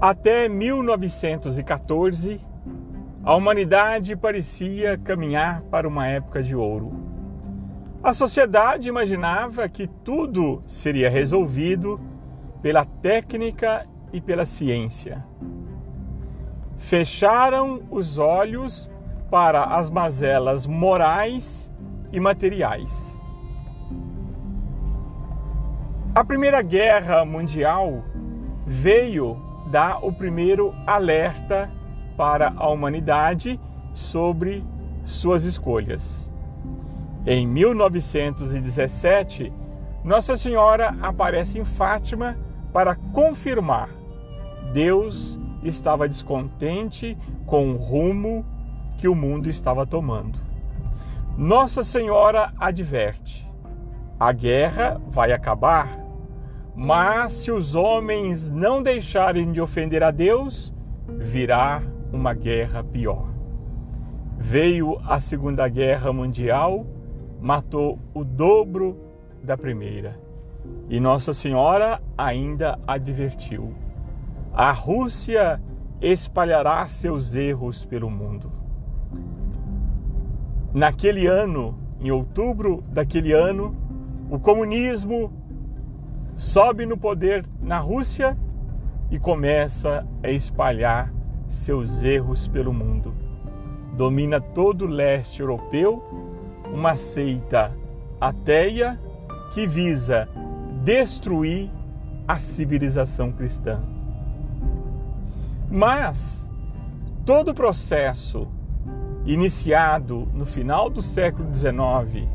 Até 1914, a humanidade parecia caminhar para uma época de ouro. A sociedade imaginava que tudo seria resolvido pela técnica e pela ciência. Fecharam os olhos para as mazelas morais e materiais. A Primeira Guerra Mundial veio dar o primeiro alerta para a humanidade sobre suas escolhas. Em 1917, Nossa Senhora aparece em Fátima para confirmar Deus estava descontente com o rumo que o mundo estava tomando. Nossa Senhora adverte: a guerra vai acabar, mas se os homens não deixarem de ofender a Deus, virá uma guerra pior. Veio a Segunda Guerra Mundial, matou o dobro da primeira. E Nossa Senhora ainda advertiu: a Rússia espalhará seus erros pelo mundo. Naquele ano, em outubro daquele ano, o comunismo sobe no poder na Rússia e começa a espalhar seus erros pelo mundo. Domina todo o leste europeu uma seita ateia que visa destruir a civilização cristã. Mas todo o processo iniciado no final do século XIX,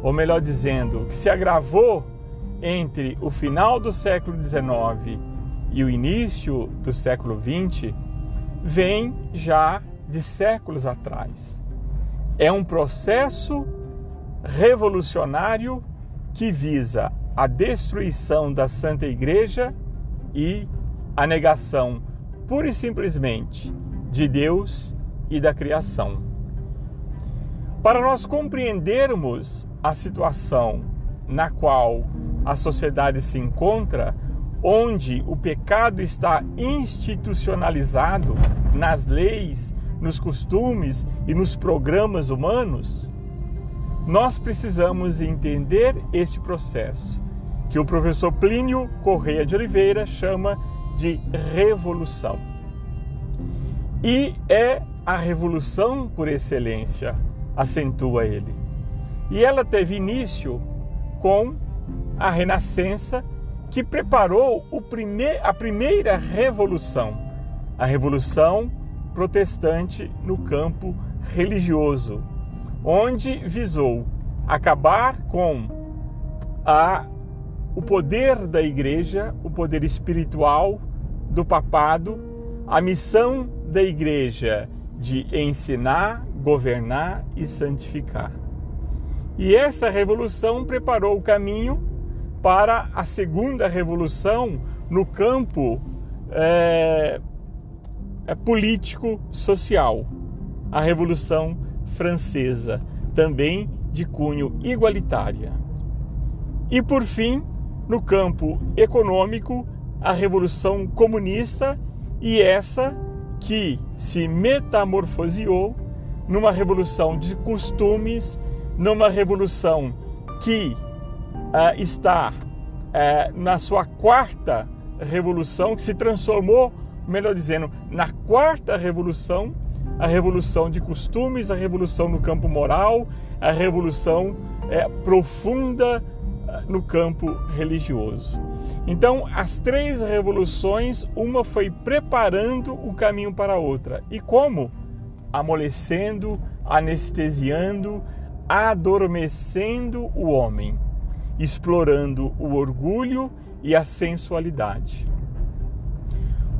ou melhor dizendo, que se agravou entre o final do século XIX e o início do século XX vem já de séculos atrás. É um processo revolucionário que visa a destruição da Santa Igreja e a negação pura e simplesmente de Deus e da criação. Para nós compreendermos a situação na qual a sociedade se encontra, onde o pecado está institucionalizado nas leis, nos costumes e nos programas humanos, nós precisamos entender este processo, que o professor Plínio Correia de Oliveira chama de revolução. E é a revolução por excelência, acentua ele. E ela teve início com a Renascença, que preparou prime a primeira revolução, a revolução protestante no campo religioso, onde visou acabar com a, o poder da igreja, o poder espiritual do papado, a missão da igreja de ensinar, governar e santificar. E essa revolução preparou o caminho para a segunda revolução no campo é, é político-social, a Revolução Francesa, também de cunho igualitária. E por fim, no campo econômico, a Revolução Comunista e essa que se metamorfoseou numa revolução de costumes, numa revolução que uh, está uh, na sua quarta revolução, que se transformou, melhor dizendo, na quarta revolução, a revolução de costumes, a revolução no campo moral, a revolução uh, profunda no campo religioso. Então, as três revoluções, uma foi preparando o caminho para a outra. E como? Amolecendo, anestesiando, adormecendo o homem, explorando o orgulho e a sensualidade.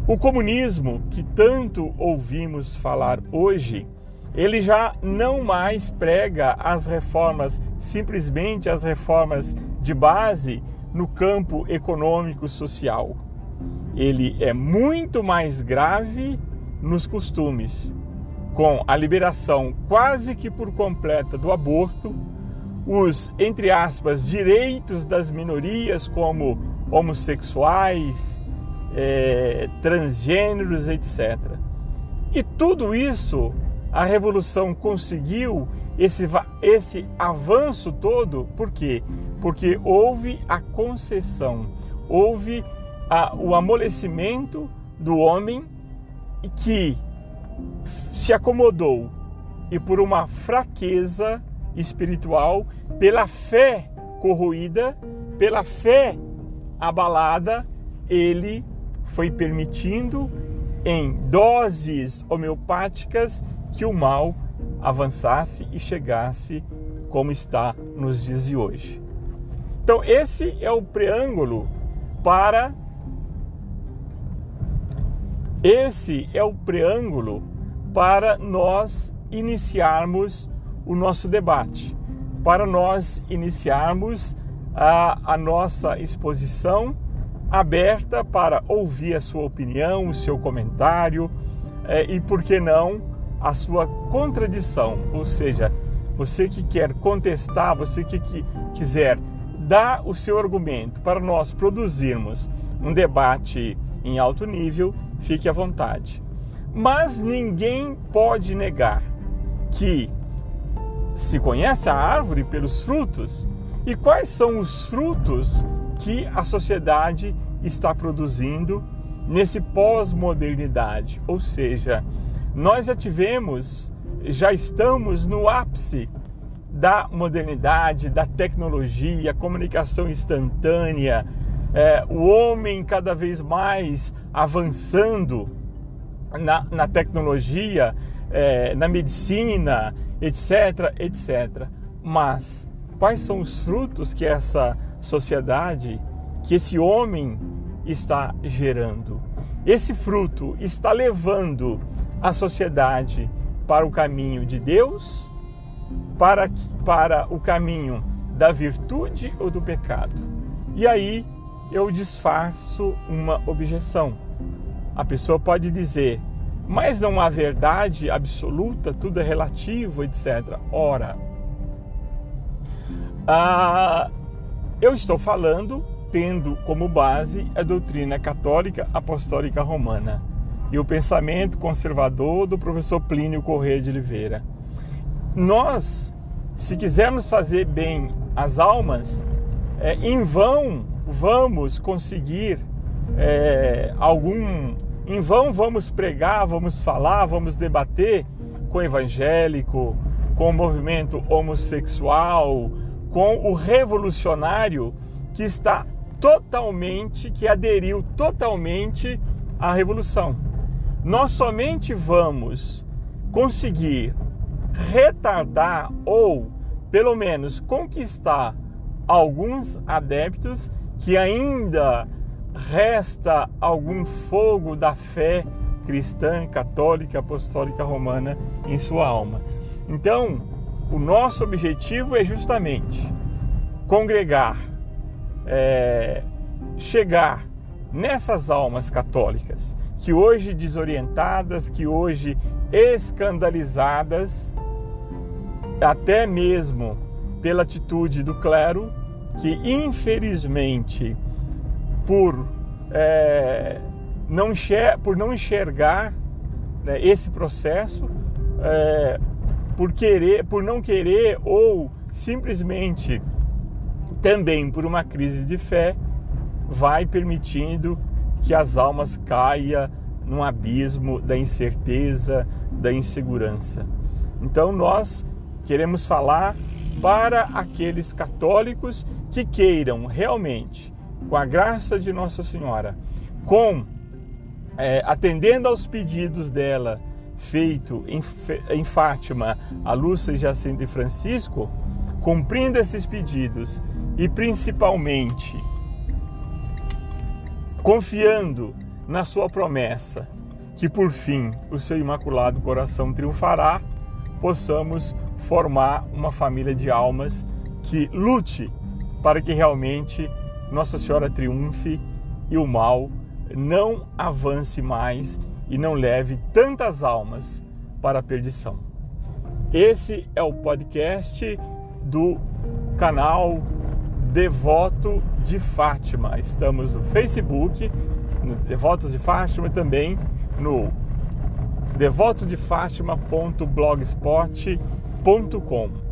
O comunismo, que tanto ouvimos falar hoje, ele já não mais prega as reformas, simplesmente as reformas de base no campo econômico social. Ele é muito mais grave nos costumes, com a liberação quase que por completa do aborto, os, entre aspas, direitos das minorias, como homossexuais é, transgêneros, etc. E tudo isso a revolução conseguiu esse, esse avanço todo, por quê? Porque houve a concessão, houve a, o amolecimento do homem que se acomodou e por uma fraqueza espiritual, pela fé corroída, pela fé abalada, ele foi permitindo em doses homeopáticas que o mal avançasse e chegasse como está nos dias de hoje. Então, esse é o preâmbulo para esse é o preâmbulo para nós iniciarmos o nosso debate, para nós iniciarmos a, a nossa exposição aberta para ouvir a sua opinião, o seu comentário é, e, por que não, a sua contradição. Ou seja, você que quer contestar, você que, que quiser dar o seu argumento para nós produzirmos um debate em alto nível, fique à vontade. Mas ninguém pode negar que se conhece a árvore pelos frutos. E quais são os frutos que a sociedade está produzindo nesse pós-modernidade? Ou seja, nós já tivemos, já estamos no ápice da modernidade, da tecnologia, comunicação instantânea, é, o homem cada vez mais avançando na, na tecnologia, é, na medicina, etc, etc. Mas quais são os frutos que essa sociedade, que esse homem está gerando? Esse fruto está levando a sociedade para o caminho de Deus, para, para o caminho da virtude ou do pecado? E aí eu disfarço uma objeção. A pessoa pode dizer: mas não há verdade absoluta, tudo é relativo, etc. Ora, ah, eu estou falando tendo como base a doutrina católica apostólica romana e o pensamento conservador do professor Plínio Corrêa de Oliveira. Nós, se quisermos fazer bem as almas, é, em vão vamos conseguir é, algum em vão vamos pregar, vamos falar, vamos debater com o evangélico, com o movimento homossexual, com o revolucionário que está totalmente, que aderiu totalmente à revolução. Nós somente vamos conseguir retardar ou pelo menos conquistar alguns adeptos que ainda resta algum fogo da fé cristã, católica, apostólica romana em sua alma. Então, o nosso objetivo é justamente congregar, é, chegar nessas almas católicas que hoje desorientadas, que hoje escandalizadas, até mesmo pela atitude do clero, que infelizmente por, é, não, enxer por não enxergar né, esse processo, é, por querer, por não querer ou simplesmente também por uma crise de fé, vai permitindo que as almas caia num abismo da incerteza, da insegurança. Então nós queremos falar para aqueles católicos que queiram realmente com a graça de Nossa Senhora, com é, atendendo aos pedidos dela feito em, em Fátima, a Lúcia Jacinto e Francisco, cumprindo esses pedidos e principalmente confiando na sua promessa que por fim o seu imaculado coração triunfará, possamos formar uma família de almas que lute para que realmente nossa Senhora triunfe e o mal não avance mais e não leve tantas almas para a perdição. Esse é o podcast do canal Devoto de Fátima. Estamos no Facebook no Devotos de Fátima também no devotodefátima.blogspot.com www.ponto.com